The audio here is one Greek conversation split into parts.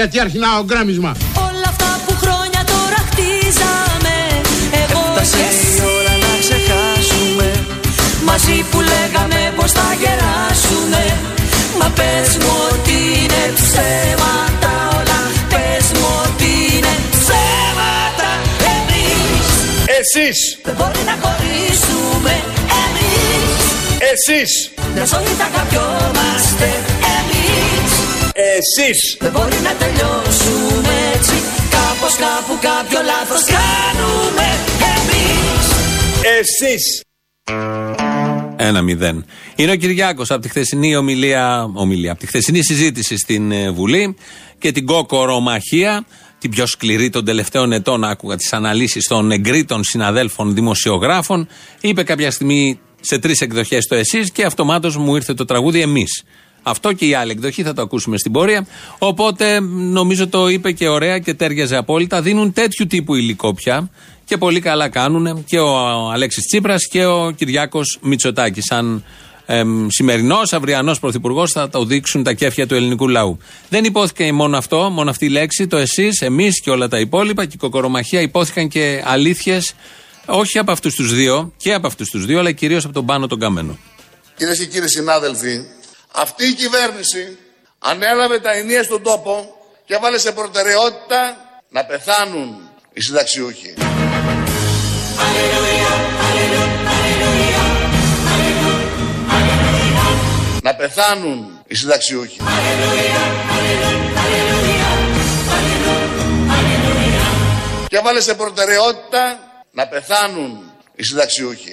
γιατί αρχινά ο γκρέμισμα. Όλα αυτά που χρόνια τώρα χτίζαμε Εγώ Έφτασε και η εσύ. ώρα να ξεχάσουμε. Μαζί που λέγαμε πως θα γεράσουμε. Μα πες μου ότι είναι ψέματα όλα. Πες μου ότι είναι ψέματα Εμείς. Εσείς, δεν μπορεί να χωρίσουμε Εμείς. Εσείς, μια ζωή θα αγαπιόμαστε. Εμείς εσείς. δεν μπορεί να τελειώσουμε έτσι Κάπως κάπου κάποιο λάθος κάνουμε Εμείς Εσείς. Ένα μηδέν. Είναι ο Κυριάκος από τη χθεσινή ομιλία, ομιλία, από τη χθεσινή συζήτηση στην ε, Βουλή και την κόκορομαχία, την πιο σκληρή των τελευταίων ετών. Άκουγα τις αναλύσεις των εγκρίτων συναδέλφων δημοσιογράφων. Είπε κάποια στιγμή σε τρεις εκδοχές το εσείς και αυτομάτως μου ήρθε το τραγούδι Εμείς. Αυτό και η άλλη εκδοχή θα το ακούσουμε στην πορεία. Οπότε νομίζω το είπε και ωραία και τέριαζε απόλυτα. Δίνουν τέτοιου τύπου υλικό πια και πολύ καλά κάνουν και ο Αλέξης Τσίπρας και ο Κυριάκος Μητσοτάκης. Σαν εμ, σημερινός, αυριανός πρωθυπουργός θα το δείξουν τα κέφια του ελληνικού λαού. Δεν υπόθηκε μόνο αυτό, μόνο αυτή η λέξη, το εσείς, εμείς και όλα τα υπόλοιπα και η κοκορομαχία υπόθηκαν και αλήθειες, όχι από αυτούς τους δύο, και από αυτούς τους δύο, αλλά κυρίως από τον πάνω τον καμένο. Κυρίες και κύριοι συνάδελφοι, αυτή η κυβέρνηση ανέλαβε τα ενία στον τόπο και έβαλε σε προτεραιότητα να πεθάνουν οι συνταξιούχοι. Να πεθάνουν οι συνταξιούχοι. Και έβαλε σε προτεραιότητα να πεθάνουν οι συνταξιούχοι.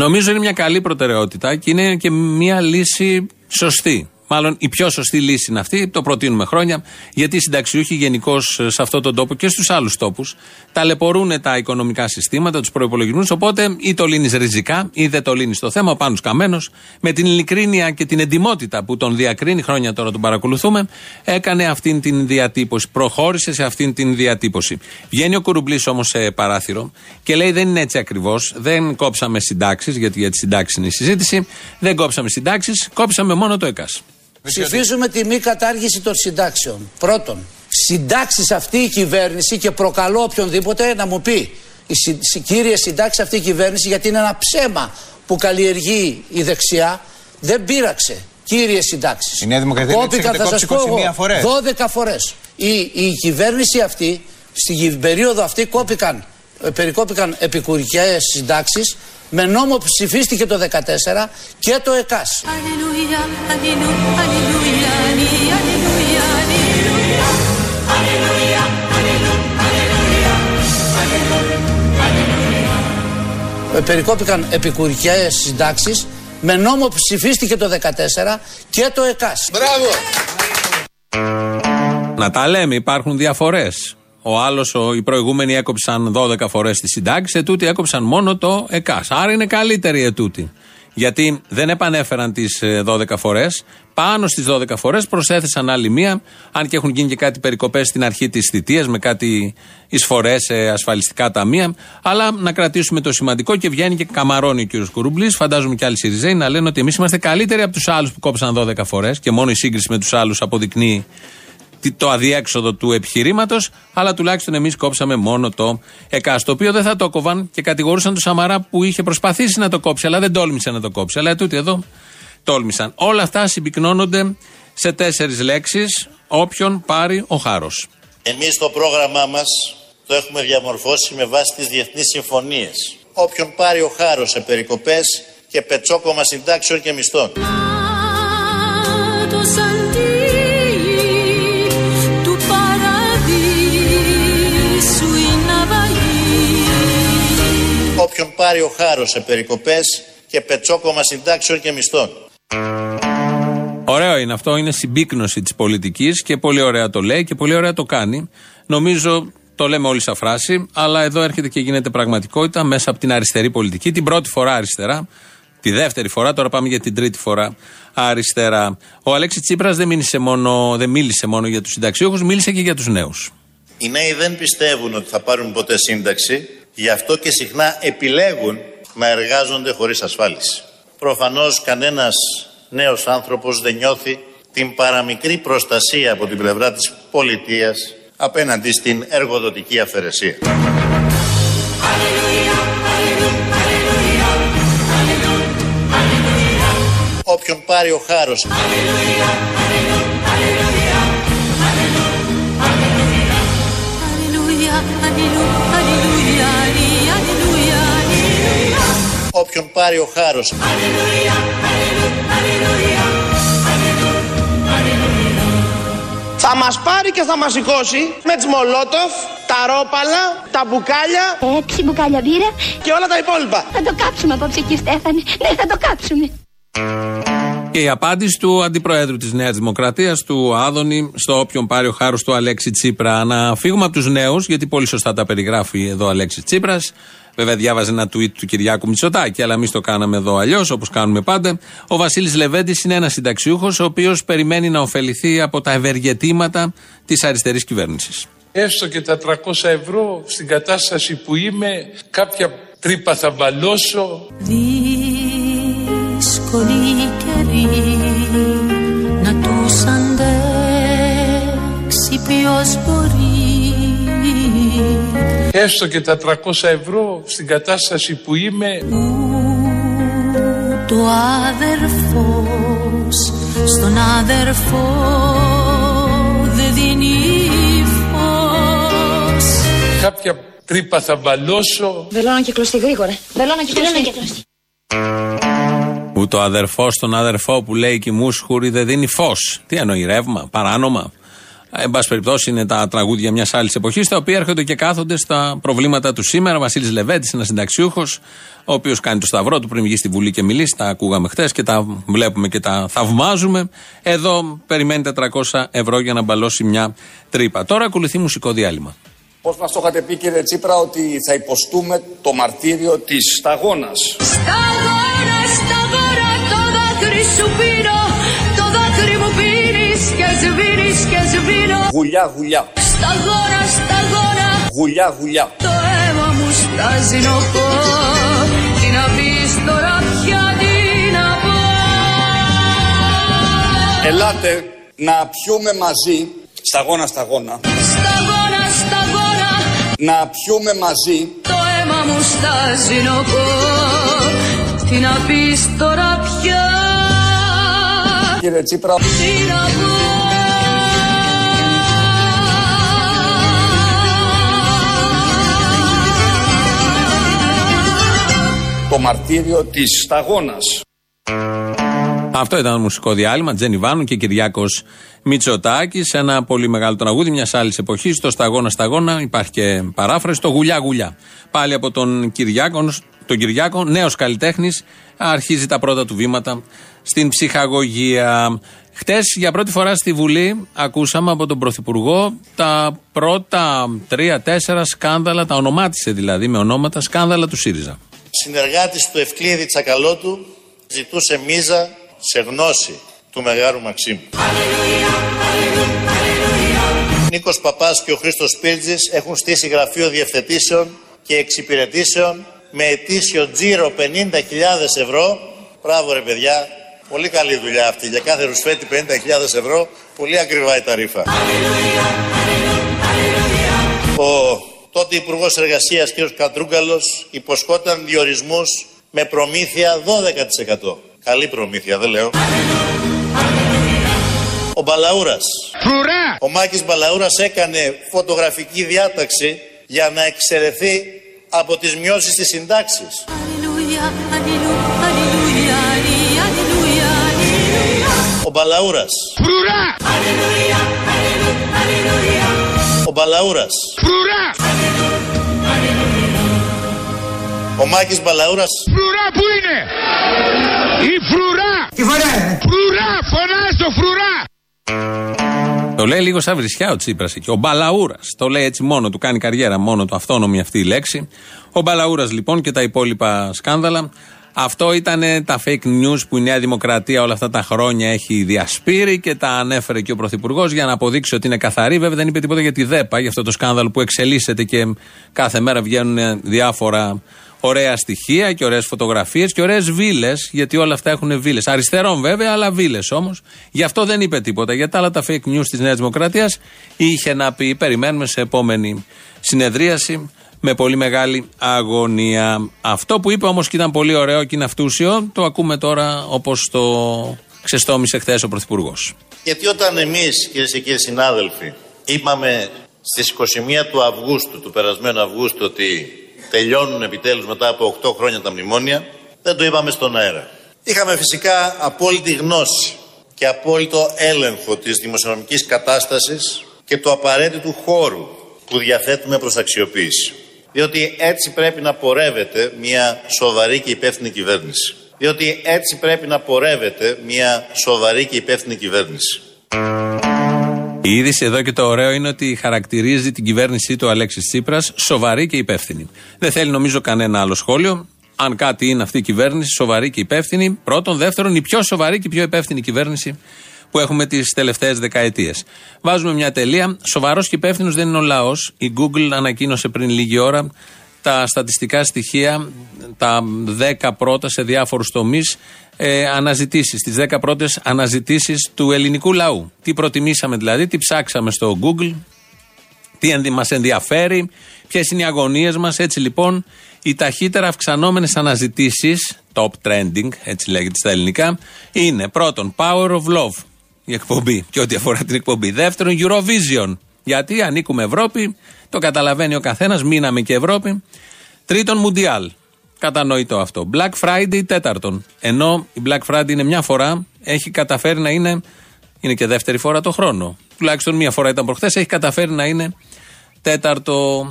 Νομίζω είναι μια καλή προτεραιότητα και είναι και μια λύση σωστή. Μάλλον η πιο σωστή λύση είναι αυτή, το προτείνουμε χρόνια, γιατί οι συνταξιούχοι γενικώ σε αυτόν τον τόπο και στους άλλους τόπους ταλαιπωρούν τα οικονομικά συστήματα, τους προπολογισμού. Οπότε ή το λύνεις ριζικά ή δεν το λύνεις το θέμα. Ο Πάνος Καμένος, με την ειλικρίνεια και την εντιμότητα που τον διακρίνει, χρόνια τώρα τον παρακολουθούμε, έκανε αυτήν την διατύπωση. Προχώρησε σε αυτήν την διατύπωση. Βγαίνει ο Κουρουμπλής όμως σε παράθυρο και λέει: Δεν είναι έτσι ακριβώς. Δεν κόψαμε συντάξεις, γιατί για τις συντάξεις είναι η συζήτηση. Δεν κόψαμε συντάξεις, κόψαμε μόνο το ΕΚΑΣ. Ψηφίζουμε τη μη κατάργηση των συντάξεων. Πρώτον, συντάξεις αυτή η κυβέρνηση και προκαλώ οποιονδήποτε να μου πει η συ, συ- κύριε συντάξει αυτή η κυβέρνηση γιατί είναι ένα ψέμα που καλλιεργεί η δεξιά δεν πείραξε. Κύριε συντάξεις. Η Νέα Δημοκρατία λέει ότι Κόπηκαν, έχετε θα σας κόψει πω 21 εγώ, φορές. 12 φορές. Η, η κυβέρνηση αυτή, στην περίοδο αυτή, κόπηκαν, ε, περικόπηκαν επικουρικές συντάξεις με νόμο που ψηφίστηκε το 2014 και το ΕΚΑΣ. Αλληλούια, αλληλού, αλληλούια, αλλη- αλληλούια, αλληλούια. Αλληλούια, αλληλού, αλληλούια. Ε, περικόπηκαν επικουρικές συντάξεις με νόμο που ψηφίστηκε το 2014 και το ΕΚΑΣ. Μπράβο! Να τα λέμε, υπάρχουν διαφορές. Ο άλλος, οι προηγούμενοι έκοψαν 12 φορές τη συντάξη, ετούτοι έκοψαν μόνο το ΕΚΑΣ. Άρα είναι καλύτεροι ετούτοι. Γιατί δεν επανέφεραν τις 12 φορές. Πάνω στις 12 φορές προσέθεσαν άλλη μία, αν και έχουν γίνει και κάτι περικοπές στην αρχή της θητείας με κάτι εισφορές σε ασφαλιστικά ταμεία. Αλλά να κρατήσουμε το σημαντικό και βγαίνει και καμαρώνει ο κ. Κουρούμπλη. Φαντάζομαι και άλλοι Σιριζέοι να λένε ότι εμείς είμαστε καλύτεροι από τους άλλους που κόψαν 12 φορές και μόνο η σύγκριση με τους άλλους αποδεικνύει τι- το αδιέξοδο του επιχειρήματος, αλλά τουλάχιστον εμείς κόψαμε μόνο το ΕΚΑΣ. Το οποίο δεν θα το κόβαν και κατηγορούσαν τον Σαμαρά που είχε προσπαθήσει να το κόψει, αλλά δεν τόλμησε να το κόψει. Αλλά τούτοι εδώ τόλμησαν. Όλα αυτά συμπυκνώνονται σε τέσσερις λέξεις. Όποιον πάρει ο χάρος. Εμείς το πρόγραμμά μας το έχουμε διαμορφώσει με βάση τις διεθνείς συμφωνίες. Όποιον πάρει ο χάρος σε περικοπές και πετσόκομα συντάξεων και μισθών. Όποιον πάρει ο χάρος σε περικοπές και πετσόκομα συντάξεων και μισθών. Ωραίο είναι αυτό, είναι συμπίκνωση της πολιτικής και πολύ ωραία το λέει και πολύ ωραία το κάνει. Νομίζω το λέμε όλοι σαν φράση, αλλά εδώ έρχεται και γίνεται πραγματικότητα μέσα από την αριστερή πολιτική, την πρώτη φορά αριστερά, Τη δεύτερη φορά, τώρα πάμε για την τρίτη φορά αριστερά. Ο Αλέξης Τσίπρας δεν, μίλησε μόνο, δεν μίλησε μόνο για τους συνταξιούχους, μίλησε και για τους νέους. Οι νέοι δεν πιστεύουν ότι θα πάρουν ποτέ σύνταξη, γι' αυτό και συχνά επιλέγουν να εργάζονται χωρίς ασφάλιση. Προφανώς κανένας νέος άνθρωπος δεν νιώθει την παραμικρή προστασία από την πλευρά της πολιτείας απέναντι στην εργοδοτική αφαιρεσία. Όποιον πάρει ο χάρος όποιον πάρει ο χάρος. Θα μας πάρει και θα μας σηκώσει με τις μολότοφ, τα ρόπαλα, τα μπουκάλια Έξι μπουκάλια μπύρα και όλα τα υπόλοιπα. Θα το κάψουμε απόψε κύριε Στέφανη Ναι θα το κάψουμε Και η απάντηση του Αντιπροέδρου της Νέας Δημοκρατίας, του Άδωνη, στο όποιον πάρει ο χάρος του Αλέξη Τσίπρα. Να φύγουμε από τους νέους, γιατί πολύ σωστά τα περιγράφει εδώ ο Αλέξης Τσίπρας. Βέβαια, διάβαζε ένα tweet του Κυριάκου Μητσοτάκη, αλλά εμείς το κάναμε εδώ αλλιώς, όπως κάνουμε πάντα. Ο Βασίλης Λεβέντης είναι ένας συνταξιούχος, ο οποίος περιμένει να ωφεληθεί από τα ευεργετήματα της αριστερής κυβέρνησης. Έστω και τα 300 ευρώ στην κατάσταση που είμαι, κάποια τρύπα θα βαλώσω. Δύσκολοι καιροί να τους αντέξει ποιος μπορεί Έστω και τα 300 ευρώ στην κατάσταση που είμαι, το αδερφός στον αδερφό δεν δίνει φως κάποια τρύπα θα βαλώσω. Βελόνα και κλωστή γρήγορα Βελόνα και κλωστή Ούτε ο αδερφό στον αδερφό που λέει και μουσχουρη δεν δίνει φως. Τι εννοεί, ρεύμα, παράνομα. Ε, εν πάση περιπτώσει, είναι τα τραγούδια μιας άλλης εποχής, τα οποία έρχονται και κάθονται στα προβλήματα του σήμερα. Βασίλης Λεβέντη, ένας συνταξιούχος, ο οποίος κάνει το σταυρό του πριν βγει στη Βουλή και μιλήσει. Τα ακούγαμε χθες και τα βλέπουμε και τα θαυμάζουμε. Εδώ περιμένει 400 ευρώ για να μπαλώσει μια τρύπα. Τώρα ακολουθεί μουσικό διάλειμμα. Πώς μας το είχατε πει κύριε Τσίπρα ότι θα υποστούμε το μαρτύριο της σταγόνας; Σταγόνας, σταγόνα, το δάκρυ σου πίνω Το δάκρυ μου πίνεις και σβήνεις και σβήνω Γουλιά. Γουλιά. Σταγόνα, σταγόνα, Γουλιά γουλιά. το αίμα μου στάζει νοχό. Τι να πεις τώρα πια, τι να πω. Ελάτε να πιούμε μαζί, σταγόνα σταγόνα, Σταγόνα, σταγόνα, να πιούμε μαζί. Το αίμα μου στάζει νοχό. Τι να πεις τώρα πια, κύριε Τσίπρα. Τι να πω το μαρτύριο της σταγόνας. Αυτό ήταν το μουσικό διάλειμμα. Τζένι Βάνου και Κυριάκος Μητσοτάκης. Ένα πολύ μεγάλο τραγούδι μιας άλλης εποχής. Το Σταγόνα Σταγόνα. Υπάρχει και παράφραση. Το Γουλιά Γουλιά. Πάλι από τον Κυριάκο, τον Κυριάκο νέος καλλιτέχνης. Αρχίζει τα πρώτα του βήματα στην ψυχαγωγία. Χτες για πρώτη φορά στη Βουλή ακούσαμε από τον Πρωθυπουργό τα πρώτα τρία-τέσσερα σκάνδαλα, τα ονομάτισε δηλαδή με ονόματα σκάνδαλα του ΣΥΡΙΖΑ. Συνεργάτης του Ευκλήδη Τσακαλώτου ζητούσε μίζα σε γνώση του Μεγάρου Μαξίμου. Νίκος Παπάς και ο Χρήστος Πίρτζης έχουν στήσει γραφείο διευθετήσεων και εξυπηρετήσεων με ετήσιο τζίρο 50.000 ευρώ. Μπράβο ρε παιδιά, πολύ καλή δουλειά αυτή. Για κάθε ρουσφέτη 50.000 ευρώ, πολύ ακριβά η ταρίφα. Ο τότε Υπουργός Εργασίας κ. Κατρούγκαλο υποσχόταν διορισμούς με προμήθεια 12%. Καλή προμήθεια, δεν λέω. Ο Μπαλαούρας. Ο Μάκης Μπαλαούρας έκανε φωτογραφική διάταξη για να εξαιρεθεί από τις μειώσεις της συντάξης. Αλληλούια, αλληλούια, αλληλούια, αλληλούια, αλληλούια. Ο Μπαλαούρας. Αλληλούια, αλληλούια, αλληλούια. Ο Μπαλαούρας. Ο Μάκης Μπαλαούρας. Φρουρά που είναι! Η φρουρά! Τι φορά! Φρουρά! Φωνάς το φρουρά! Το λέει λίγο σαν βρισιά ο Τσίπρας εκεί. Ο Μπαλαούρας. Το λέει έτσι μόνο του, κάνει καριέρα μόνο του, αυτόνομη αυτή η λέξη. Ο Μπαλαούρας λοιπόν και τα υπόλοιπα σκάνδαλα. Αυτό ήταν τα fake news που η Νέα Δημοκρατία όλα αυτά τα χρόνια έχει διασπείρει και τα ανέφερε και ο Πρωθυπουργός για να αποδείξει ότι είναι καθαρή. Βέβαια δεν είπε τίποτα για τη ΔΕΠΑ, για αυτό το σκάνδαλο που εξελίσσεται και κάθε μέρα βγαίνουν διάφορα ωραία στοιχεία και ωραίες φωτογραφίες και ωραίες βίλες, γιατί όλα αυτά έχουν βίλες. Αριστερών βέβαια, αλλά βίλες όμως. Γι' αυτό δεν είπε τίποτα. Για τα άλλα τα fake news της Νέας Δημοκρατίας είχε να πει. Περιμένουμε σε επόμενη συνεδρίαση με πολύ μεγάλη αγωνία. Αυτό που είπε όμως και ήταν πολύ ωραίο και είναι αυτούσιο, το ακούμε τώρα όπως το ξεστόμησε χθες ο Πρωθυπουργός. Γιατί όταν εμείς, κυρίες και κύριοι συνάδελφοι, είπαμε στις 21 του Αυγούστου, του περασμένου Αυγούστου, ότι τελειώνουν επιτέλους μετά από 8 χρόνια τα μνημόνια, δεν το είπαμε στον αέρα. Είχαμε φυσικά απόλυτη γνώση και απόλυτο έλεγχο της δημοσιονομικής κατάστασης και του απαραίτητου χώρου που διαθέτουμε προς αξιοποίηση. Διότι έτσι πρέπει να πορεύεται μια σοβαρή και υπεύθυνη κυβέρνηση. Διότι έτσι πρέπει να πορεύεται μια σοβαρή και υπεύθυνη κυβέρνηση. Η είδηση εδώ και το ωραίο είναι ότι χαρακτηρίζει την κυβέρνησή του Αλέξης Τσίπρας σοβαρή και υπεύθυνη. Δεν θέλει νομίζω κανένα άλλο σχόλιο. Αν κάτι είναι αυτή η κυβέρνηση, σοβαρή και υπεύθυνη. Πρώτον. Δεύτερον, η πιο σοβαρή και πιο υπεύθυνη κυβέρνηση που έχουμε τις τελευταίες δεκαετίες. Βάζουμε μια τελεία. Σοβαρός και υπεύθυνος δεν είναι ο λαός. Η Google ανακοίνωσε πριν λίγη ώρα τα στατιστικά στοιχεία, τα 10 πρώτα σε διάφορους τομείς ε, αναζητήσεις, τις 10 πρώτες αναζητήσεις του ελληνικού λαού. Τι προτιμήσαμε δηλαδή, τι ψάξαμε στο Google, τι μας ενδιαφέρει, ποιες είναι οι αγωνίες μας. Έτσι λοιπόν, οι ταχύτερα αυξανόμενες αναζητήσεις, top trending, έτσι λέγεται στα ελληνικά, είναι πρώτον Power of Love, η εκπομπή και ό,τι αφορά την εκπομπή. Δεύτερον, Eurovision. Γιατί ανήκουμε Ευρώπη, το καταλαβαίνει ο καθένας, μείναμε και Ευρώπη. Τρίτον, Μουντιάλ. Κατανοητό αυτό. Black Friday τέταρτον. Ενώ η Black Friday είναι μια φορά, έχει καταφέρει να είναι. Είναι και δεύτερη φορά το χρόνο. Τουλάχιστον μία φορά ήταν προχθές, έχει καταφέρει να είναι τέταρτο,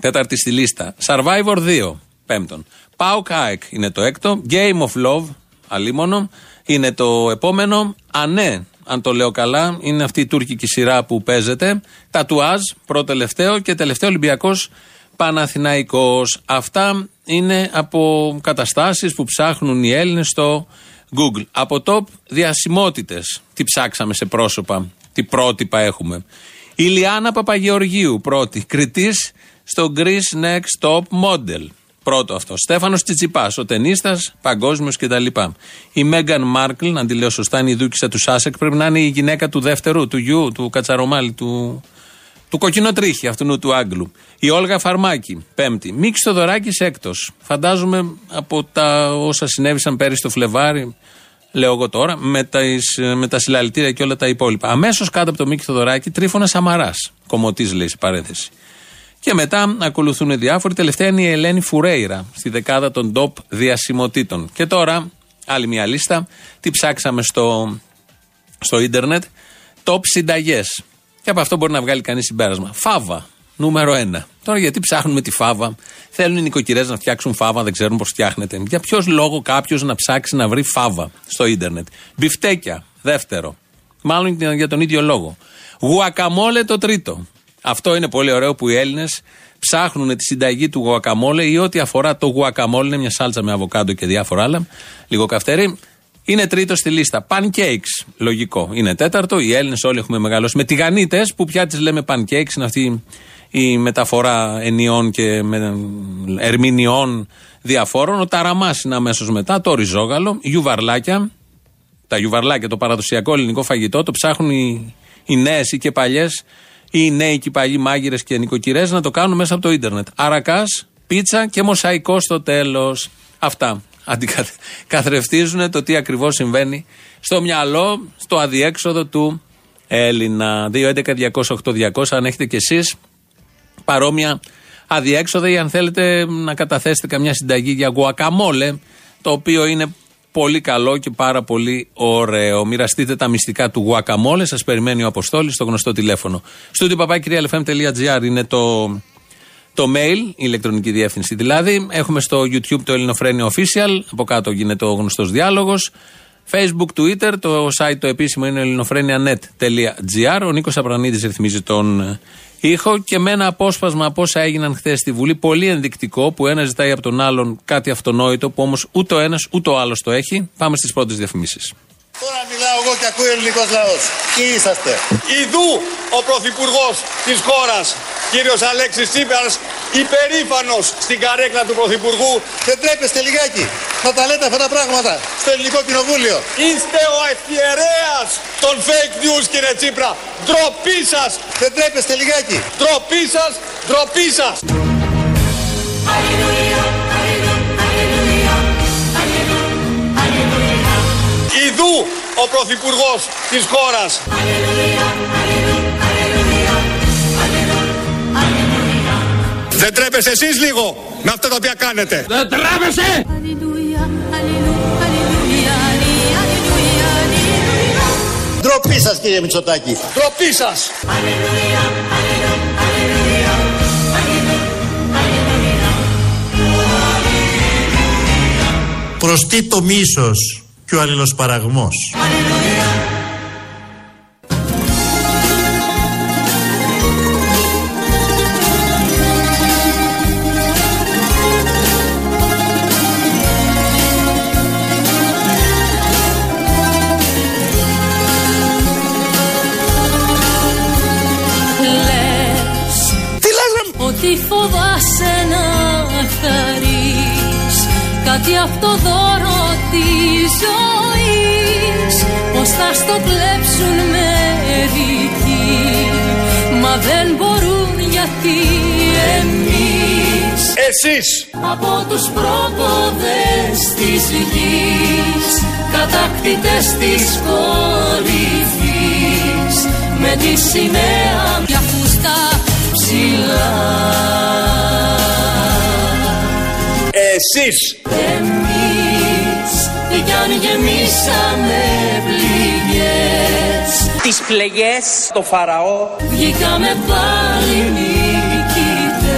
τέταρτη στη λίστα. Survivor 2, πέμπτον. Pau Kaek είναι το έκτο. Game of Love, αλίμονο, είναι το επόμενο. Ανέ, αν το λέω καλά, είναι αυτή η τουρκική σειρά που παίζεται. Τατουάζ, πρώτο τελευταίο και τελευταίο Ολυμπιακός Παναθηναϊκός. Αυτά είναι από καταστάσεις που ψάχνουν οι Έλληνες στο Google. Από top διασημότητες. Τι ψάξαμε σε πρόσωπα, τι πρότυπα έχουμε. Η Λιάννα Παπαγεωργίου, πρώτη. Κριτής στο Greece Next Top Model. Πρώτο αυτό. Στέφανος Τσιτσιπάς, ο ταινίστα, παγκόσμιος κτλ. Η Μέγαν Μάρκλ, αν τη λέω σωστά, είναι η δούκησα του Σάσεκ, πρέπει να είναι η γυναίκα του δεύτερου, του γιου, του Κατσαρομάλη, του του κοκκινοτρίχη αυτού του Άγγλου. Η Όλγα Φαρμάκη, πέμπτη. Μίξ Θοδωράκης έκτος. Φαντάζομαι από τα όσα συνέβησαν πέρυσι το Φλεβάρι, λέω εγώ τώρα, με, τα, με τα συλλαλητήρια και όλα τα υπόλοιπα. Αμέσως κάτω από το Μίξ Θοδωράκη, τρίφωνας Σαμαρά. Κομωτή λέει σε παρένθεση. Και μετά ακολουθούν διάφοροι. Τελευταία είναι η Ελένη Φουρέιρα στη δεκάδα των top διασημοτήτων. Και τώρα, άλλη μια λίστα. Τι ψάξαμε στο, στο ίντερνετ; Top συνταγές. Και από αυτό μπορεί να βγάλει κανείς συμπέρασμα. Φάβα, νούμερο ένα. Τώρα γιατί ψάχνουμε τη φάβα; Θέλουν οι νοικοκυρές να φτιάξουν φάβα, δεν ξέρουν πώς φτιάχνεται. Για ποιος λόγο κάποιος να ψάξει να βρει φάβα στο ίντερνετ; Μπιφτέκια, δεύτερο. Μάλλον για τον ίδιο λόγο. Γουακαμόλε το τρίτο. Αυτό είναι πολύ ωραίο που οι Έλληνες ψάχνουν τη συνταγή του γουακαμόλε ή ό,τι αφορά το γουακαμόλε. Είναι μια σάλτσα με αβοκάντο και διάφορα άλλα. Λίγο καυτερή. Είναι τρίτο στη λίστα. Pancakes. Λογικό. Είναι τέταρτο. Οι Έλληνες όλοι έχουμε μεγαλώσει με τηγανίτες που πια τις λέμε pancakes. Είναι αυτή η μεταφορά ενιών και με, ερμηνεών διαφόρων. Ο ταραμάς είναι αμέσως μετά. Το ριζόγαλο. Γιουβαρλάκια. Τα γιουβαρλάκια, το παραδοσιακό ελληνικό φαγητό, το ψάχνουν οι, οι νέες ή και παλιές ή οι νέοι και οι παλιοί μάγειρες και νοικοκυρές να το κάνουν μέσα από το ίντερνετ. Αρακάς, πίτσα και μοσαϊκό στο τέλος. Αυτά αντικαθρεφτίζουν το τι ακριβώς συμβαίνει στο μυαλό, στο αδιέξοδο του Έλληνα. 2.11.208.200 αν έχετε κι εσείς παρόμοια αδιέξοδα ή αν θέλετε να καταθέσετε καμιά συνταγή για γουακαμόλε, το οποίο είναι πολύ καλό και πάρα πολύ ωραίο. Μοιραστείτε τα μυστικά του γουακαμόλε. Σας περιμένει ο Αποστόλης στο γνωστό τηλέφωνο. Στούντιο παπάκυριαλεφm.gr είναι το το mail, η ηλεκτρονική διεύθυνση δηλαδή. Έχουμε στο YouTube το Ελληνοφρένιο Official. Από κάτω γίνεται ο γνωστός διάλογος. Facebook, Twitter, το site το επίσημο είναι ελληνοφρένια.net.gr. Ο Νίκος Απρανίδης ρυθμίζει τον ε, ήχο και με ένα απόσπασμα από όσα έγιναν χθες στη Βουλή, πολύ ενδεικτικό, που ένα ζητάει από τον άλλον κάτι αυτονόητο, που όμως ούτε ο ένας ούτε ο άλλος το έχει. Πάμε στις πρώτες διαφημίσεις. Τώρα μιλάω εγώ και ακούει ο ελληνικός λαός. Τι είσαστε; Ιδού ο Πρωθυπουργός της χώρας, κύριος Αλέξης Τσίπρας, υπερήφανος στην καρέκλα του Πρωθυπουργού. Δεν τρέπεστε λιγάκι να τα λέτε αυτά τα πράγματα στο ελληνικό κοινοβούλιο. Είστε ο ευχιερέας των fake news, κύριε Τσίπρα. Ντροπή σας. Δεν τρέπεστε λιγάκι. Ντροπή σας, ντροπή σας. Ιδού ο Πρωθυπουργός της χώρας. Δεν τρέπεστε εσείς λίγο με αυτά τα οποία κάνετε; Δεν τρέπεσαι! Ντροπή σας, κύριε Μητσοτάκη. Ντροπή σας. Προς τι το μίσος και ο αλληλοσπαραγμός. Λες Τι λες ρε ότι φοβάσαι να χαρείς κάτι από το δώρο της ζωής πως θα στο κλέψουν μερικοί μα δεν μπορούν γιατί εμείς Εσείς. από τους πρόποδες της γης κατακτητές της κορυφής με τη σημαία μια φούστα ψηλά. Εσείς. Εμείς κι αν γεμίσαμε πληγές. Τις πληγές, το Φαραώ. Βγήκαμε πάλι νικητές.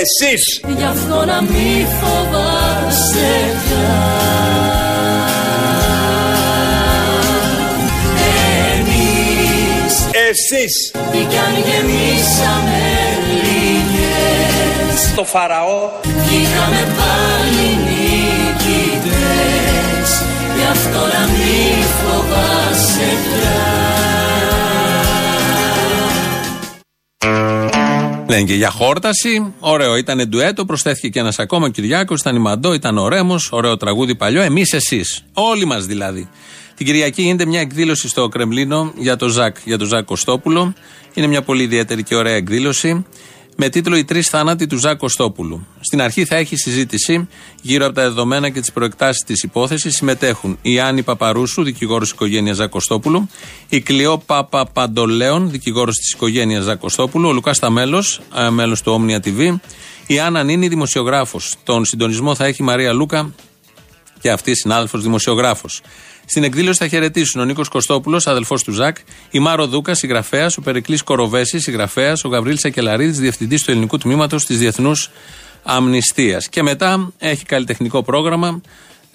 Εσείς. Γι' αυτό να μη φοβάσαι πια. Εμείς. Εσείς. Τι κι αν γεμίσαμε λίγες Το Φαραώ. Βγήκαμε πάλι νικητές φοβάσαι πια Λένε και για χόρταση. Ωραίο ήταν ντουέτο. Προσθέθηκε και ένας ακόμα ο Κυριάκος. Ήταν η Μαντό, ήταν ο Ρέμος. Ωραίο τραγούδι παλιό. Εμείς εσείς. Όλοι μας δηλαδή. Την Κυριακή γίνεται μια εκδήλωση στο Κρεμλίνο για το Ζακ, για το Ζακ Κωστόπουλο. Είναι μια πολύ ιδιαίτερη και ωραία εκδήλωση με τίτλο Οι τρεις θάνατοι του Ζακ Κωστόπουλου. Στην αρχή θα έχει συζήτηση γύρω από τα δεδομένα και τις προεκτάσεις της υπόθεσης. Συμμετέχουν η Άννη Παπαρούσου, δικηγόρος της οικογένειας Ζακ Κωστόπουλου, η Κλειώ Παπαπαντολέων, δικηγόρος της οικογένειας Ζακ Κωστόπουλου, ο Λουκάς Ταμέλος, μέλος του Omnia TV, η Άννα Νίνη, δημοσιογράφος. Τον συντονισμό θα έχει η Μαρία Λούκα και αυτή συνάδελφος δημοσιογράφος. Στην εκδήλωση θα χαιρετήσουν ο Νίκος Κωστόπουλος, αδελφός του Ζακ, η Μάρο Δούκα, συγγραφέας, ο Περικλής Κοροβέση, συγγραφέας, ο Γαβρίλ Σακελαρίδης, διευθυντής του ελληνικού τμήματος της Διεθνούς Αμνηστίας. Και μετά έχει καλλιτεχνικό πρόγραμμα,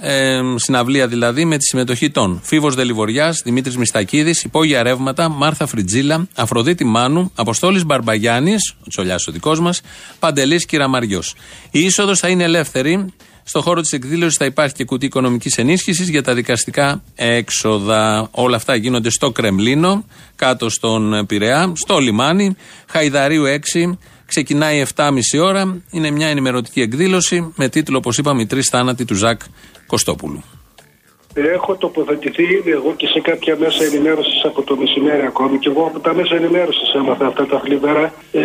ε, συναυλία δηλαδή, με τη συμμετοχή των Φίβος Δελιβοριάς, Δημήτρης Μιστακίδης, Υπόγεια Ρεύματα, Μάρθα Φριτζίλα, Αφροδίτη Μάνου, Αποστόλης Μπαρμπαγιάννης, ο Τσολιάς ο δικός μας, Παντελής Κυραμαριός. Η είσοδος θα είναι ελεύθερη. Στο χώρο της εκδήλωσης θα υπάρχει και κουτί οικονομικής ενίσχυσης για τα δικαστικά έξοδα. Όλα αυτά γίνονται στο Κρεμλίνο, κάτω στον Πειραιά, στο λιμάνι, Χαϊδαρίου 6. Ξεκινάει 7.30 ώρα. Είναι μια ενημερωτική εκδήλωση με τίτλο, όπως είπαμε, Οι τρεις θάνατοι του Ζακ Κωστόπουλου. Έχω τοποθετηθεί ήδη εγώ και σε κάποια μέσα ενημέρωσης από το μεσημέρι ακόμη και εγώ από τα μέσα ενημέρωσης έμαθα αυτά τα θλιβερά. Ε,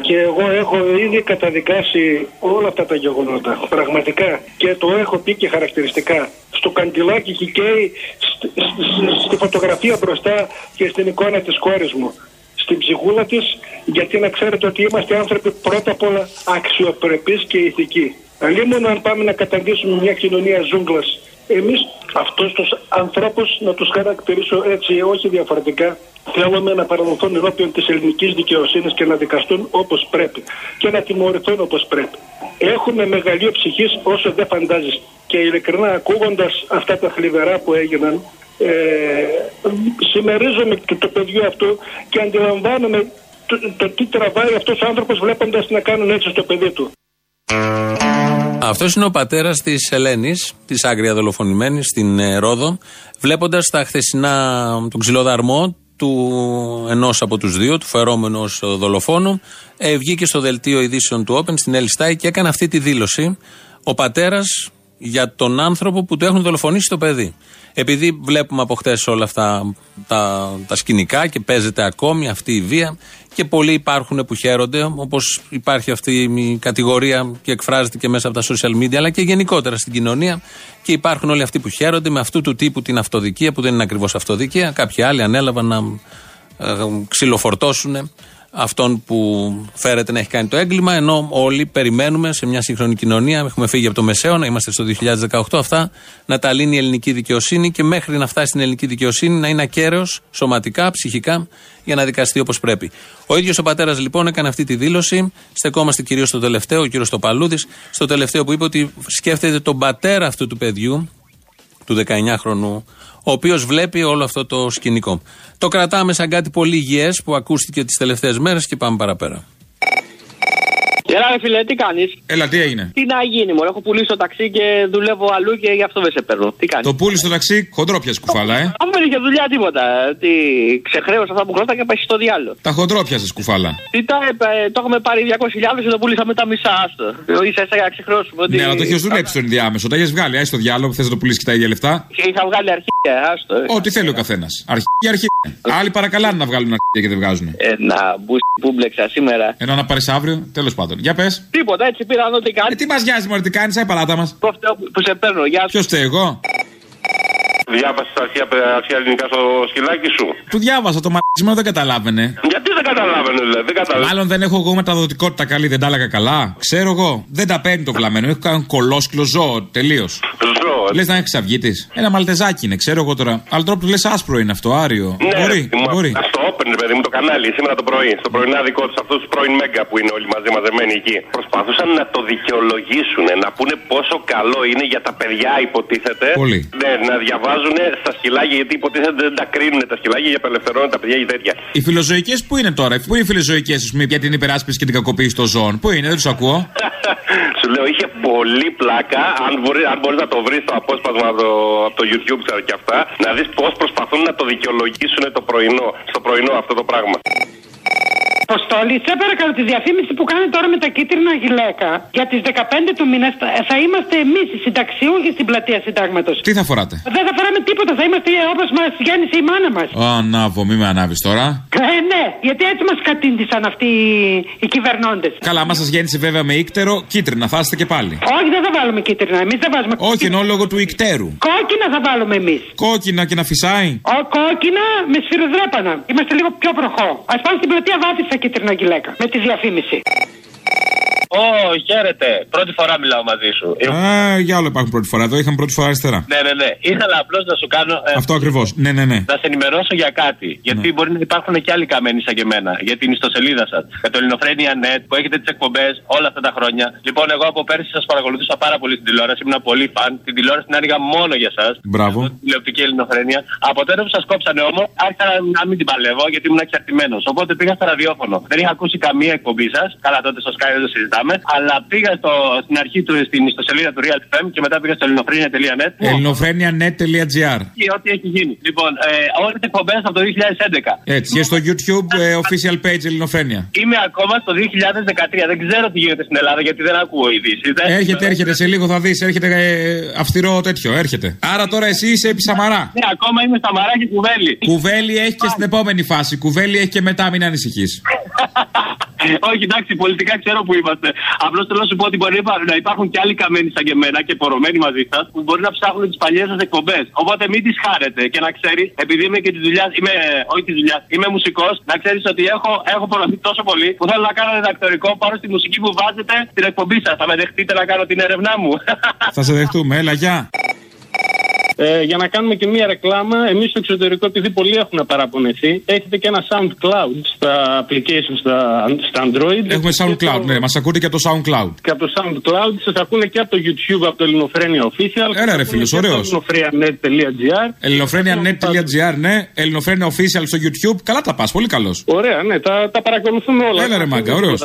και εγώ έχω ήδη καταδικάσει όλα αυτά τα γεγονότα. Πραγματικά. Και το έχω πει και χαρακτηριστικά. Στο καντιλάκι καίει στη, στη, στη φωτογραφία μπροστά και στην εικόνα της κόρη μου. Στην ψυχούλα της, γιατί να ξέρετε ότι είμαστε άνθρωποι πρώτα απ' όλα αξιοπρεπείς και ηθικοί. Αλλήμον αν πάμε να καταντήσουμε μια κοινωνία ζούγκλας Εμείς αυτούς τους ανθρώπους να τους χαρακτηρίσω έτσι, όχι διαφορετικά, θέλουμε να παραδοθούν ενώπιον της ελληνικής δικαιοσύνης και να δικαστούν όπως πρέπει και να τιμωρηθούν όπως πρέπει. Έχουμε μεγαλείο ψυχής όσο δεν φαντάζεις και ειλικρινά ακούγοντας αυτά τα θλιβερά που έγιναν ε, συμμερίζομαι το, το παιδιό αυτό και αντιλαμβάνομαι το, το τι τραβάει αυτός ο άνθρωπος βλέποντας να κάνουν έτσι στο παιδί του. Αυτός είναι ο πατέρας της Ελένης, της άγρια δολοφονημένης στην ε, Ρόδο, βλέποντας τα χθεσινά, τον ξυλοδαρμό του ενός από τους δύο, του φερόμενου ως δολοφόνου, ε, βγήκε στο δελτίο ειδήσεων του Open στην Ελιστάη και έκανε αυτή τη δήλωση. Ο πατέρας για τον άνθρωπο που του έχουν δολοφονήσει το παιδί. Επειδή βλέπουμε από χτες όλα αυτά τα, τα σκηνικά και παίζεται ακόμη αυτή η βία και πολλοί υπάρχουν που χαίρονται, όπως υπάρχει αυτή η κατηγορία και εκφράζεται και μέσα από τα social media, αλλά και γενικότερα στην κοινωνία. Και υπάρχουν όλοι αυτοί που χαίρονται με αυτού του τύπου την αυτοδικία, που δεν είναι ακριβώς αυτοδικία. Κάποιοι άλλοι ανέλαβαν να ε, ξυλοφορτώσουν αυτόν που φέρεται να έχει κάνει το έγκλημα, ενώ όλοι περιμένουμε σε μια σύγχρονη κοινωνία, έχουμε φύγει από το μεσαίωνα, είμαστε στο 2018, αυτά να τα λύνει η ελληνική δικαιοσύνη και μέχρι να φτάσει στην ελληνική δικαιοσύνη να είναι ακέραιος σωματικά, ψυχικά, για να δικαστεί όπως πρέπει. Ο ίδιος ο πατέρας λοιπόν έκανε αυτή τη δήλωση. Στεκόμαστε κυρίως στο τελευταίο, ο κύριος Τοπαλούδης, στο τελευταίο που είπε ότι σκέφτεται τον πατέρα αυτού του παιδιού, του 19χρονου ο οποίος βλέπει όλο αυτό το σκηνικό. Το κρατάμε σαν κάτι πολύ υγιές που ακούστηκε τις τελευταίες μέρες και πάμε παραπέρα. Έλα, ρε φίλε, τι κάνεις; Έλα, τι έγινε; Τι να γίνει, μου έχω πουλήσει το ταξί και δουλεύω αλλού και γι' αυτό δεν σε παίρνω. Τι κάνεις; Το πούλησε το ταξί, χοντρόπια κουφάλα, ε. Αφού δεν είχε δουλειά τίποτα. Τι ξεχρέωσα αυτά που χρώστα και πάει στο διάλογο. Τα χοντρόπια κουφάλα. Τι τα, ε, το έχουμε πάρει 200.000 και το πουλήσαμε τα μισά. Άστο. σα ίσα για να ξεχρώσουμε. Ότι... Ναι, αλλά το έχεις δουλέψει τον ενδιάμεσο. Τα έχεις βγάλει. Άι στο διάλογο που θες να το πουλήσεις και τα ίδια λεφτά; Είχα βγάλει αρχίδια, άστο. ε. Ό,τι θέλει ο καθένας. Αρχίδια, αρχίδια. Άλλοι παρακαλάνε να βγάλουν αρχίδια και δεν βγάζουν. Ένα μπούστι που μπλέξα σήμερα. Ενώ να πάρεις αύριο, τέλος πάντων. Για πες. Τίποτα, έτσι πήρα να δω τι κάνει. Ε, τι μας νοιάζει, Μωρή, τι κάνεις, σαν παλάτα μας. Που φταίω που σε παίρνω, γεια σου. Ποιος φταίει, εγώ; Διάβασες τα αρχαία, αρχαία ελληνικά στο σκυλάκι σου; Του διάβασα το μαγισμένο, δεν καταλάβαινε. Γιατί δεν καταλάβαινε, δηλαδή. Δεν καταλάβαινε. Μάλλον δεν έχω εγώ μεταδοτικότητα καλή, δεν τα έλεγα καλά. Ξέρω εγώ. Δεν τα παίρνει το βλαμμένο. Έχω κάνει κολόσκλο ζώο, τελείως. Ζώο. Λες να έχεις αυγίτης. Ένα μαλτεζάκι είναι, ξέρω εγώ τώρα. Αλλά τρόπο λες άσπρο είναι αυτό, άριο. Ναι, μπορεί, μου- μπορεί. Στο Open, παιδί μου, το κανάλι, σήμερα το πρωί. Στο πρωινάδικό τους, αυτούς τους πρώην Μέγκα που είναι όλοι μαζί μαζεμένοι εκεί. Προσπαθούσαν να το δικαιολογήσουν, να πούνε πόσο καλό είναι για τα παιδιά, υποτίθεται. Πολύ. Ναι, να διαβάζουν στα σκυλάκια, γιατί υποτίθεται δεν τα κρίνουν τα σκυλάκια για απελευθερώνουν τα παιδιά ή τέτοια. Οι φιλοζωικές που είναι τώρα, πού είναι οι φιλοζωικές, ας πούμε, για την υπεράσπιση και την κακοποίηση των ζώων; Πού είναι, δεν τους ακούω. Σου λέω, είχε πολύ πλάκα. Αν μπορεί αν μπορείς να το βρεις το απόσπασμα από το, από το YouTube ξέρω και αυτά, να δεις πώς προσπαθούν να το δικαιολογήσουν το πρωινό, στο πρωινό αυτό το πράγμα. Αποστόλη, σε παρακαλώ τη διαφήμιση που κάνει τώρα με τα κίτρινα γυλαίκα. Για τις 15 του μήνα θα, θα είμαστε εμείς οι συνταξιούχοι στην πλατεία συντάγματος. Τι θα φοράτε; Δεν θα φοράμε τίποτα, θα είμαστε όπως μας γέννησε η μάνα μας. Ω, ανάβω, μη με ανάβεις τώρα. Ε, ναι, γιατί έτσι μας κατήντησαν αυτοί οι- οι κυβερνώντες. Καλά, άμα σας γέννησε βέβαια με ύκτερο, κίτρινα θα είστε και πάλι. Όχι, δεν θα βάλουμε κίτρινα. Εμείς δεν βάζουμε Όχι, εννοώ λόγω του ικτέρου. Κόκκινα θα βάλουμε εμείς. Κόκκινα και να φυσάει. Ο κόκκινα με σφυροδρέπανα. Είμαστε λίγο πιο προχώ. Α πάμε στην πλατεία Βάφησα κίτρινα γυλαίκα. Με τη διαφήμιση. Ω, χαίρετε. Πρώτη φορά μιλάω μαζί σου. Ε, Α, για άλλο υπάρχουν πρώτη φορά. Εδώ είχαμε πρώτη φορά αριστερά. Ναι, ναι, ναι. Ήθελα απλώς να σου κάνω. ε, Αυτό ακριβώς. Ναι, ναι, ναι. Να σε ενημερώσω για κάτι. Γιατί μπορεί να υπάρχουν και άλλοι καμένοι σαν και εμένα. Για την ιστοσελίδα σας. Για το Ελληνοφρένια.net που έχετε τις εκπομπές όλα αυτά τα χρόνια. Λοιπόν, εγώ από πέρσι σας παρακολουθούσα πάρα πολύ στην τηλεόραση. Ήμουν πολύ φαν. Την τηλεόραση την άνοιγα μόνο για εσά. Μπράβο. Τηλεοπτική Ελληνοφρένια. Από τότε που σας κόψανε όμως, άρχισα να, να μην την παλεύω γιατί ήμουν εξαρτημένος. Οπότε πήγα στο ραδιόφωνο. Δεν είχα ακούσει καμία εκπομπή σας. Καλά, τότε στο Sky δεν το συζητάμε. Αλλά πήγα στο, στην αρχή του στην ιστοσελίδα του Real FM και μετά πήγα στο ελληνοφρένια.net. Ελληνοφρένια.net.gr Και ό,τι έχει γίνει. Λοιπόν, ε, όλες τις εκπομπές από το 2011. Έτσι, και στο YouTube ε, official page Ελληνοφρένια. Είμαι ακόμα στο 2013. Δεν ξέρω τι γίνεται στην Ελλάδα γιατί δεν ακούω ειδήσεις. Δεν- Έρχεται, έρχεται, σε λίγο θα δεις. Έρχεται ε, αυστηρό τέτοιο, έρχεται. Άρα τώρα εσύ είσαι επί Σαμαρά. Ναι, ακόμα είμαι στα μαρά και κουβέλι. Κουβέλι έχει και στην επόμενη φάση. Κουβέλι έχει και μετά, μην ανησυχείς. Όχι, εντάξει, πολιτικά ξέρω που είμαστε. Απλώς θέλω να σου πω ότι μπορεί να υπά- να υπάρχουν και άλλοι καμένοι σαν και εμένα και πορωμένοι μαζί σας που μπορεί να ψάχνουν τις παλιές σας εκπομπές. Οπότε μην τις χάρετε και να ξέρεις, επειδή είμαι και τη δουλειά, είμαι, όχι τη δουλειά, είμαι μουσικός, να ξέρεις ότι έχω, έχω πορωθεί τόσο πολύ που θέλω να κάνω διδακτορικό πάνω στη μουσική που βάζετε στην εκπομπή σας. Θα με δεχτείτε να κάνω την έρευνά μου. θα σε δεχτούμε, έλα, γεια. Ε, για να κάνουμε και μία ρεκλάμα, εμείς στο εξωτερικό, επειδή πολλοί έχουν παραπονεθεί, έχετε και ένα SoundCloud στα applications στα, στα Android. Έχουμε SoundCloud, ναι, μας ακούτε και από το SoundCloud. Και από το SoundCloud σας ακούνε και από το YouTube, από το Ελληνοφρένια Official. Έλα, ρε φίλος, ωραίος. Ελληνοφρένια.net.gr. Ελληνοφρένια.net.gr, ναι. Ελληνοφρένια official στο YouTube. Καλά τα πας, πολύ καλός. Ωραία, ναι, τα, τα παρακολουθούμε όλα. Έλα ρε μάγκα, ωραίος.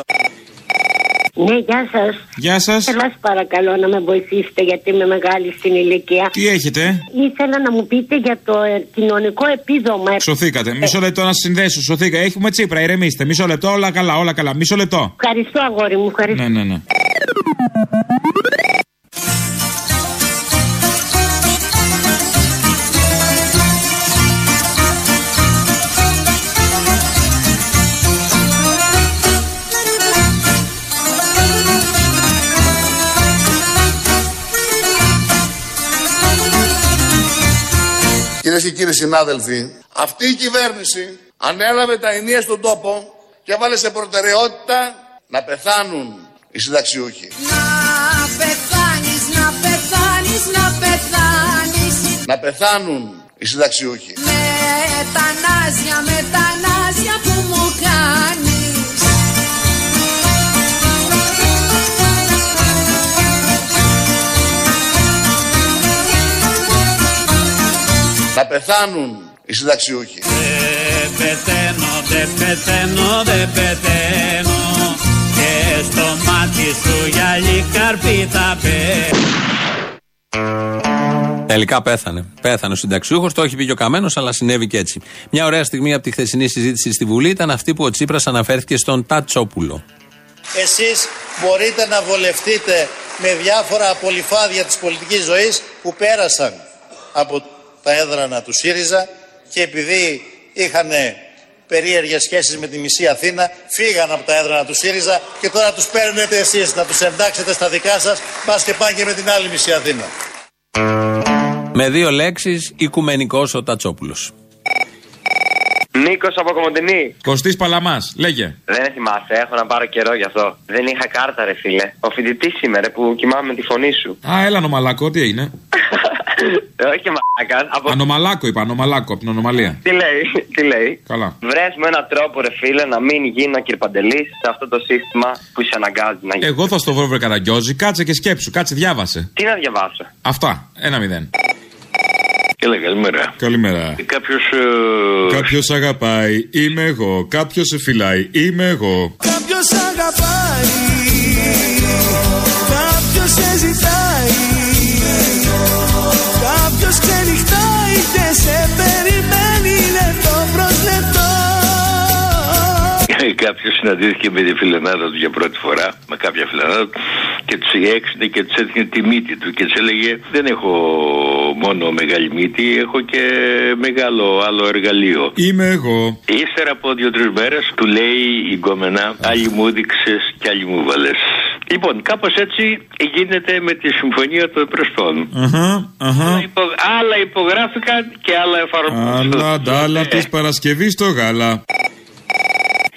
Ναι, γεια σας. Γεια σας. Θέλω σας παρακαλώ να με βοηθήσετε γιατί είμαι μεγάλη στην ηλικία. Τι έχετε, Ήθελα να μου πείτε για το ε, κοινωνικό επίδομα. Σωθήκατε. Μισό λεπτό να σας συνδέσω. Σωθήκα. Έχουμε τσίπρα, ηρεμήστε. Μισό λεπτό, όλα καλά, όλα καλά. Μισό λεπτό. Ευχαριστώ, αγόρι μου. Ευχαριστώ. Ναι, ναι, ναι. Και κύριοι συνάδελφοι, αυτή η κυβέρνηση ανέλαβε τα ενία στον τόπο και έβαλε σε προτεραιότητα να πεθάνουν οι συνταξιούχοι. Να πεθάνεις, να πεθάνεις, να πεθάνεις Να πεθάνουν οι συνταξιούχοι. Μετανάζια, μετανάζια Να πεθάνουν οι συνταξιούχοι. Δεν πεθαίνω, δεν πεθαίνω, δεν πεθαίνω Και στο μάτι σου γυαλί καρπί θα πέ Τελικά πέθανε. Πέθανε ο συνταξιούχος, το έχει πει και ο Καμένος, αλλά συνέβη και έτσι. Μια ωραία στιγμή από τη χθεσινή συζήτηση στη Βουλή ήταν αυτή που ο Τσίπρας αναφέρθηκε στον Τατσόπουλο. Εσείς μπορείτε να βολευτείτε με διάφορα απολυφάδια της πολιτικής ζωής που πέρασαν από τα έδρανα του ΣΥΡΙΖΑ και επειδή είχαν περίεργες σχέσεις με τη μισή Αθήνα φύγαν από τα έδρανα του ΣΥΡΙΖΑ και τώρα τους παίρνετε εσείς να τους εντάξετε στα δικά σας πας και πάνε και με την άλλη μισή Αθήνα. Με δύο λέξεις, οικουμενικός ο Τατσόπουλος. Νίκος από Κομοντινή. Κωστής Παλαμάς, λέγε. Δεν θυμάσαι, έχω να πάρω καιρό γι' αυτό. Δεν είχα κάρτα, ρε φίλε. Ο φοιτητής σήμερα που κοιμάμαι με τη φωνή σου. Α, έλα, νομαλάκο, τι είναι. Ε, Όχι μαλάκα. Από... Ανομαλάκο είπα, ανομαλάκο από την ανομαλία. Τι λέει, τι λέει; Καλά. Βρες μου έναν τρόπο, ρε φίλε, να μην γίνω κυρπαντελής σε αυτό το σύστημα που σε αναγκάζει να γίνεις. Εγώ θα στο βρω, βρε Καραγκιόζη, κάτσε και σκέψου, κάτσε, διάβασε. Τι να διαβάσω; Αυτά, ένα μηδέν. Έλα, καλημέρα. Καλημέρα. Κάποιος. Κάποιος αγαπάει, είμαι εγώ. Κάποιος σε φυλάει, είμαι εγώ. Κάποιος αγαπάει Κάποιος σε ζητάει Κάποιος ξενυχτάει και σε περιμένει λεπτό προς λεπτό Κάποιος συναντήθηκε με τη φιλενάδα του για πρώτη φορά, με κάποια φιλενάδα του, και τους έξινε και τους έδινε τη μύτη του και τους έλεγε: Δεν έχω μόνο μεγάλη μύτη, έχω και μεγάλο άλλο εργαλείο. Είμαι εγώ. Ύστερα από δύο-τρεις μέρες του λέει η γκόμενα: Άλλοι μου έδειξες και άλλοι μου βάλες. Λοιπόν, κάπως έτσι γίνεται με τη συμφωνία των Πρεσπών. Αχα, αχα. Υπο- Άλλα υπογράφηκαν και άλλα εφαρμόζονται. Αλλά ντάλα της Παρασκευής στο γάλα.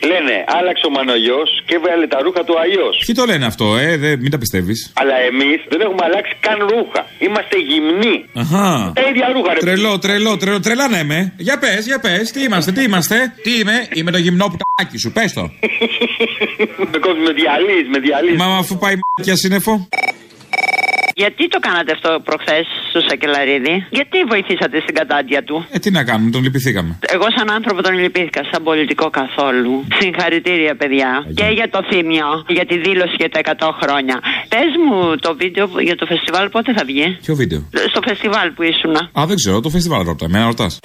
Λένε, άλλαξε ο Μανογιός και έβαλε τα ρούχα του αλλιώ. Ποιοι το λένε αυτό, ε, δε, μην τα πιστεύεις. Αλλά εμείς δεν έχουμε αλλάξει καν ρούχα. Είμαστε γυμνοί. Αχα. Τα ίδια ρούχα, ρε. Τρελό, τρελό, τρελό. Τρελά ναι με. Για πες, για πες. Τι είμαστε, τι είμαστε. Τι είμαι, είμαι το γυμνό που τάκι σου. Πες το. με κόσμο με διαλύεις, με διαλύεις. Μα αφού πάει μ***κια σύννεφο. Γιατί το κάνατε αυτό προχθές στο Σακελαρίδη, Γιατί βοηθήσατε στην κατάντια του; Ε, τι να κάνουμε, τον λυπηθήκαμε. Εγώ, σαν άνθρωπο, τον λυπήθηκα. Σαν πολιτικό καθόλου. Συγχαρητήρια, παιδιά. Και για το θύμιο, για τη δήλωση για τα 100 χρόνια. Πες μου το βίντεο που- για το φεστιβάλ πότε θα βγει; Ποιο βίντεο; Στο φεστιβάλ που ήσουν. Α, δεν ξέρω, το φεστιβάλ ρωτά. Εμένα ρωτάς.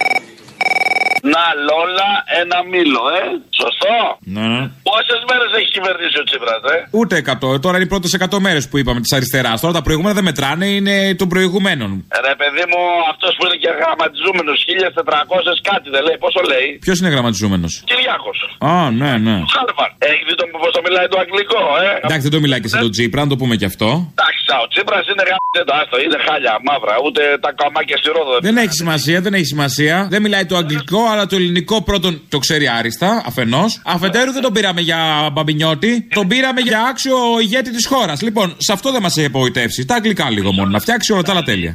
Να λόλα ένα μήλο, ε. Σωστό. Ναι, ναι. Πόσες μέρες έχει κυβερνήσει ο Τσίπρας, ε; Ούτε 100. Τώρα είναι οι πρώτες 100 μέρες που είπαμε της αριστεράς. Τώρα τα προηγούμενα δεν μετράνε, είναι των προηγουμένων. Ρε παιδί μου, αυτός που είναι και γραμματιζούμενος, 1400 κάτι δεν λέει, πόσο λέει; Ποιος είναι γραμματιζούμενος; Κυριάκος. Α, ναι, ναι. Χάρβαρντ. Έχεις δει το πώς το μιλάει το αγγλικό, ε; Εντάξει, δεν το μιλάει και σε τον Τζίπρα, να το πούμε και αυτό. Εντάξει, ο Τσίπρας είναι γαμμένο, άστο, είναι χάλια, μαύρα, ούτε τα καμάκια στη ρόδο. Δεν έχει σημασία, δεν έχει σημασία. Δεν μιλάει το αγγλικό, αλλά το ελληνικό πρώτον το ξέρει άριστα, αφενός. Αφετέρου δεν τον πήραμε για μπαμπινιώτη, τον πήραμε για άξιο ηγέτη της χώρας. Λοιπόν, σε αυτό δεν μας έχει απογοητεύσει. Τα αγγλικά λίγο μόνο, να φτιάξει όλα τα άλλα τέλεια.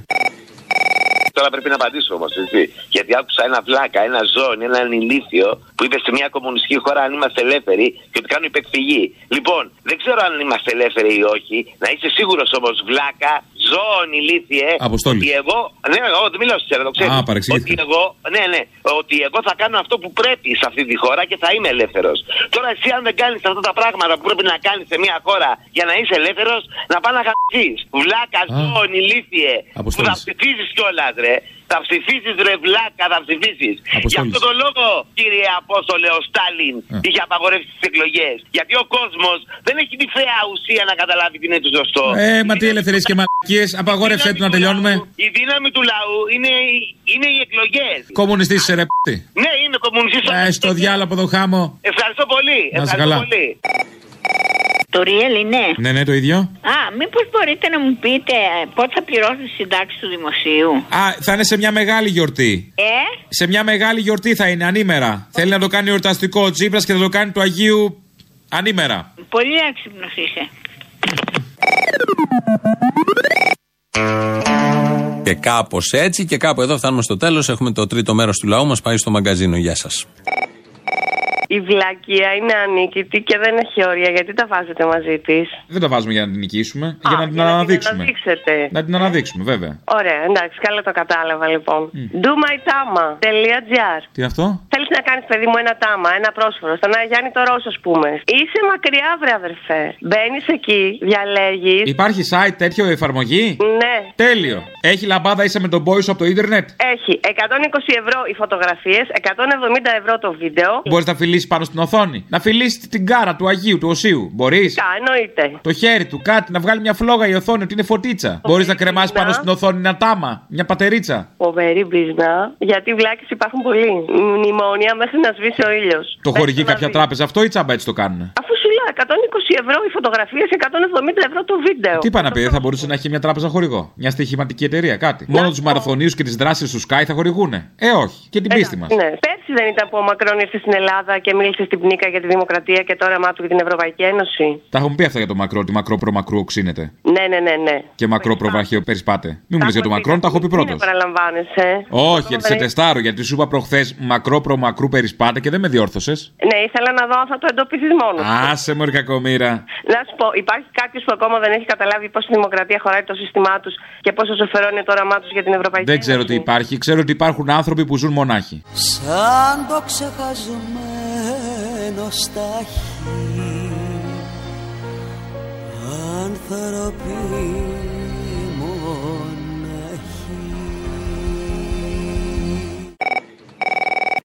τώρα πρέπει να απαντήσω όμως, έτσι. Γιατί άκουσα ένα βλάκα, ένα ζώνη, έναν ηλίθιο που είπε σε μια κομμουνιστική χώρα αν είμαστε ελεύθεροι και ότι κάνουν υπεκφυγή. Λοιπόν, δεν ξέρω αν είμαστε ελεύθεροι ή όχι. Να είσαι σίγουρος όμως, βλάκα, ζώων ηλίθιε. Αποστόλη. Ότι εγώ. Ναι, εγώ δεν μιλάω στη το ξέρεις. Α, παρεξηγήθηκα. Ότι εγώ. Ναι, ναι. Ότι εγώ θα κάνω αυτό που πρέπει σε αυτή τη χώρα και θα είμαι ελεύθερος. Τώρα εσύ, αν δεν κάνεις αυτά τα πράγματα που πρέπει να κάνεις σε μια χώρα για να είσαι ελεύθερος, να πάει να χαθεί. Βλάκα, ζώων ηλίθιε. Που Αποστόλης. θα ψηφίσει κιόλας, ρε. Θα ψηφίσεις ρε βλάκα, θα ψηφίσεις. Γι' αυτό το λόγο, κύριε Απόστολε, ο Στάλιν είχε απαγορεύσει τις εκλογές. Γιατί ο κόσμος δεν έχει τη φαία ουσία να καταλάβει τι είναι το σωστό. Ε, μα τι ελευθερίες και μαλακίες. Απαγόρευσέ του να τελειώνουμε. Η δύναμη του λαού είναι, είναι οι εκλογές. Κομμουνιστής σε ρε π***. Ναι, είμαι κομμουνιστής. Ε, στο διάλογο από το χάμο. Ευχαριστώ πολύ. Να είσαι Ευχαριστώ καλά. πολύ. Το Real είναι; Ναι, ναι, το ίδιο. Α, μήπως μπορείτε να μου πείτε ε, πότε θα πληρώσω τη συντάξη του δημοσίου; Α, θα είναι σε μια μεγάλη γιορτή. Ε, Σε μια μεγάλη γιορτή θα είναι, ανήμερα. Θέλει να το κάνει εορταστικό ο Τσίπρας και θα το κάνει του Αγίου ανήμερα. πολύ έξυπνος είσαι. Και κάπως έτσι και κάπου εδώ φτάνουμε στο τέλος. Έχουμε το τρίτο μέρος του λαού μας πάει στο μαγκαζίνο. Γεια σας. Η βλακεία είναι ανίκητη και δεν έχει όρια. Γιατί τα βάζετε μαζί της; Δεν τα βάζουμε για να την νικήσουμε, για να την αναδείξουμε. αναδείξετε. Να την αναδείξουμε, βέβαια. Ωραία, εντάξει, καλά το κατάλαβα λοιπόν. DoMyTama.gr Τι είναι αυτό; Θέλεις να κάνεις, παιδί μου, ένα τάμα, ένα πρόσφορο. Στον Αγιάννη το Ρώσο, ας πούμε. Είσαι μακριά, βρε αδερφέ. Μπαίνεις εκεί, διαλέγεις. Υπάρχει site τέτοιο εφαρμογή; Ναι. Τέλειο. Έχει λαμπάδα ίσα με τον boy σου από το ίντερνετ; Έχει 120 ευρώ οι φωτογραφίες, 170 ευρώ το βίντεο. Μπορείς να φιλήσεις πάνω στην οθόνη. Να φιλήσει την κάρα του Αγίου, του Οσίου. Μπορείς; Κα, εννοείται. Το χέρι του, κάτι, να βγάλει μια φλόγα η οθόνη ότι είναι φωτίτσα. Μπορείς να κρεμάσεις πάνω στην οθόνη ένα τάμα, μια πατερίτσα. Φοβερή μπίζνα. Γιατί βλάκες υπάρχουν πολλοί. Μνημόνια μέχρι να σβήσει ο ήλιος. Το χορηγεί κάποια τράπεζα αυτό ή τσάμπα έτσι το κάνουν. Αφού σου λέω 120 ευρώ οι φωτογραφίε, 170 ευρώ το βίντεο. Τι πάει να πει, δεν θα μπορούσε να έχει μια τράπεζα χορηγό. Μια στοιχηματική εταιρεία, κάτι. Μόνο τους μαραθωνίους και τις δράσεις του Sky θα χορηγούνε. Ε, όχι. Και την πίστη μας. Ναι. Πέρσι δεν ήταν που ο Μακρόν ήρθε στην Ελλάδα και μίλησε στην πνίκα για τη δημοκρατία και το όραμά του για την Ευρωπαϊκή Ένωση. Τα έχουμε πει αυτά για το μακρό, ότι μακρό προ μακρού οξύνεται. Ναι, ναι, ναι, ναι. Και μακρό προ βραχείο περισπάτε. Μην μου λες για το μακρόν, τα έχω πει πρώτος. Δεν παραλαμβάνεσαι. Όχι, γιατί σε τεστάρω, γιατί σου είπα προχθές μακρό προ μακρού περισπάτε και δεν με διόρθωσες. Ναι, ήθελα να δω αν θα το εντοπίσεις μόνος. Άσε μωρή κακομήρα. Να σου πω, υπάρχει κάποιος που ακόμα δεν έχει καταλάβει πώς η δημοκρατία χωράει το σύστημά τους και πόσο συμφερόν το όραμά τους για την Ευρωπαϊκή Δεν ξέρω τι υπάρχει. Ξέρω ότι υπάρχουν άνθρωποι που ζουν μονάχοι. Σαν το ξεχασμένο στάχι άνθρωποι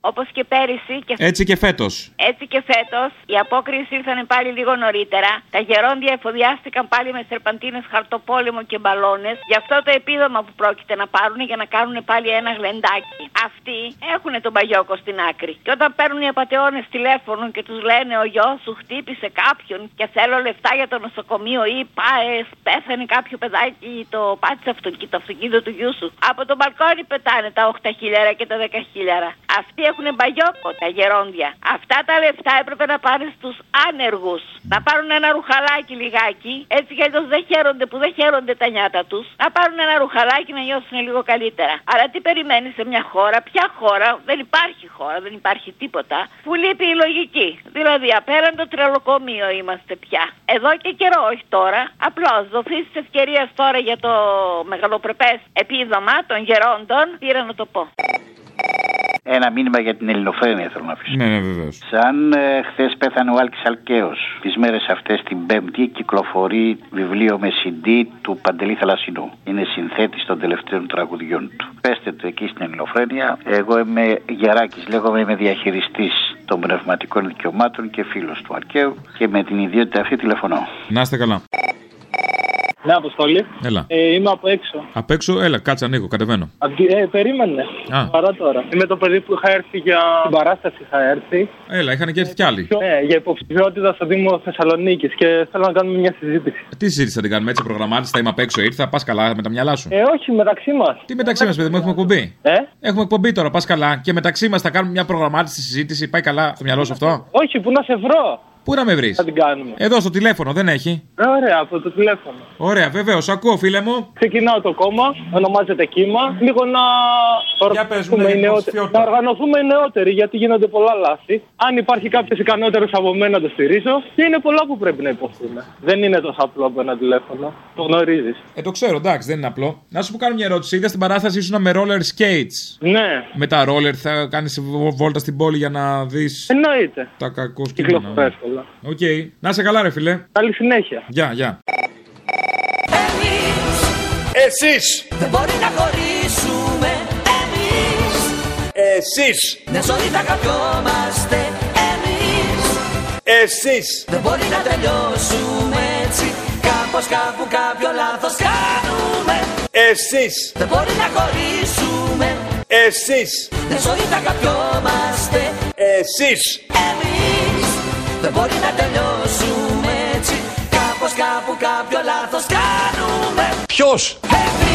Όπως και πέρυσι και Έτσι και φέτος. Έτσι και φέτος οι απόκριε ήρθαν πάλι λίγο νωρίτερα. Τα γερόντια εφοδιάστηκαν πάλι με σερπαντίνες, χαρτοπόλεμο και μπαλόνες για αυτό το επίδομα που πρόκειται να πάρουν για να κάνουν πάλι ένα γλεντάκι. Αυτοί έχουν τον παγιόκο στην άκρη. Και όταν παίρνουν οι απαταιώνες τηλέφωνο και τους λένε Ο γιος σου χτύπησε κάποιον και θέλω λεφτά για το νοσοκομείο ή πάες, πέθανε κάποιο παιδάκι, το πάτησε αυτοκίνητο, το αυτοκίνητο του γιού σου. Από τον μπαλκόνι πετάνε τα 8 χιλιάρα και τα 10 χιλιάρα. Αυτοί έχουν μπαγιόκο, τα γερόντια. Αυτά τα λεφτά έπρεπε να πάνε στους άνεργους. Να πάρουν ένα ρουχαλάκι λιγάκι, έτσι κι αλλιώς δεν χαίρονται που δεν χαίρονται τα νιάτα τους. Να πάρουν ένα ρουχαλάκι να νιώσουν λίγο καλύτερα. Αλλά τι περιμένεις σε μια χώρα, ποια χώρα, δεν υπάρχει χώρα, δεν υπάρχει τίποτα, που λείπει η λογική. Δηλαδή απέραν το τρελοκομείο είμαστε πια. Εδώ και καιρό, όχι τώρα. Απλώς δοθείς τη ευκαιρία τώρα για το μεγαλοπρεπές επίδομα των γερόντων, πήρα να το πω. Ένα μήνυμα για την ελληνοφρένεια θέλω να αφήσω. Ναι, ναι, βεβαίως. Σαν ε, χθες πέθανε ο Άλκης Αλκαίος, τις μέρες αυτές την Πέμπτη κυκλοφορεί βιβλίο με CD του Παντελή Θαλασσινού. Είναι συνθέτης των τελευταίων τραγουδιών του. Πέστε το εκεί στην ελληνοφρένεια. Εγώ είμαι Γεράκης, λέγομαι, είμαι διαχειριστής των πνευματικών δικαιωμάτων και φίλος του Αλκαίου και με την ιδιότητα αυτή τηλεφωνώ. Να είστε καλά. Ναι, Αποστόλη. Έλα. Ε, είμαι από έξω. Απ' έξω, έλα, κάτσε ανοίγω, κατεβαίνω. Απ' τη- ε, περίμενε. Α. Παρά τώρα. Είμαι το παιδί που είχα έρθει για την παράσταση. Είχα έρθει. Έλα, είχαν και έρθει κι άλλοι. Ναι, για υποψηφιότητα στο Δήμο Θεσσαλονίκης και θέλω να κάνουμε μια συζήτηση. Τι συζήτηση θα την κάνουμε έτσι, προγραμμάτιση, θα είμαι απ' έξω, ήρθα, πας καλά με τα μυαλά σου. Ε, όχι, μεταξύ μας. Τι μεταξύ μας, παιδί μου, έχουμε εκπομπή; Ε; Έχουμε εκπομπή τώρα, πας καλά. Και μεταξύ μας θα κάνουμε μια προγραμμάτιση συζήτηση, πάει καλά στο μυαλό σου αυτό; Όχι, πού να σε βρω. Πού να με βρεις; Θα την κάνουμε. Εδώ στο τηλέφωνο, δεν έχει; Ε, ωραία, από το τηλέφωνο. Ωραία, βεβαίως, ακούω, φίλε μου. Ξεκινάω το κόμμα, ονομάζεται κύμα. Λίγο να οργανωθούμε, οι νεότεροι, να οργανωθούμε οι νεότεροι, γιατί γίνονται πολλά λάθη. Αν υπάρχει κάποιος ικανότερος από μένα, το στηρίζω. Και είναι πολλά που πρέπει να υποθούμε. Δεν είναι τόσο απλό από ένα τηλέφωνο. Το γνωρίζεις. Ε, το ξέρω, εντάξει, δεν είναι απλό. Να σου πω κάνω μια ερώτηση. Είδα στην παράσταση ήσουν με roller skates; Ναι. Με τα roller θα κάνεις βόλτα στην πόλη για να δεις. Εννοείται. Τα κακό Κυκλοφορώ σκηνή. εύκολα. Οκ. Να σε καλά, ρε φιλέ. Καλή συνέχεια. Γεια, γεια. Εσείς Δεν μπορεί να χωρίσουμε εμείς Εσείς Μια ζωή θα καπιόμαστε εμείς Εσείς Δεν μπορεί να τελειώσουμε έτσι Κάπως κάπου κάποιο λάθος κάνουμε Εσείς Δεν μπορεί να χωρίσουμε Εσείς Μια ζωή θα καπιόμαστε Εσείς εμείς Δεν μπορεί να τελειώσουμε έτσι. Κάπως κάπου κάποιο λάθος κάνουμε. Ποιος; Εμείς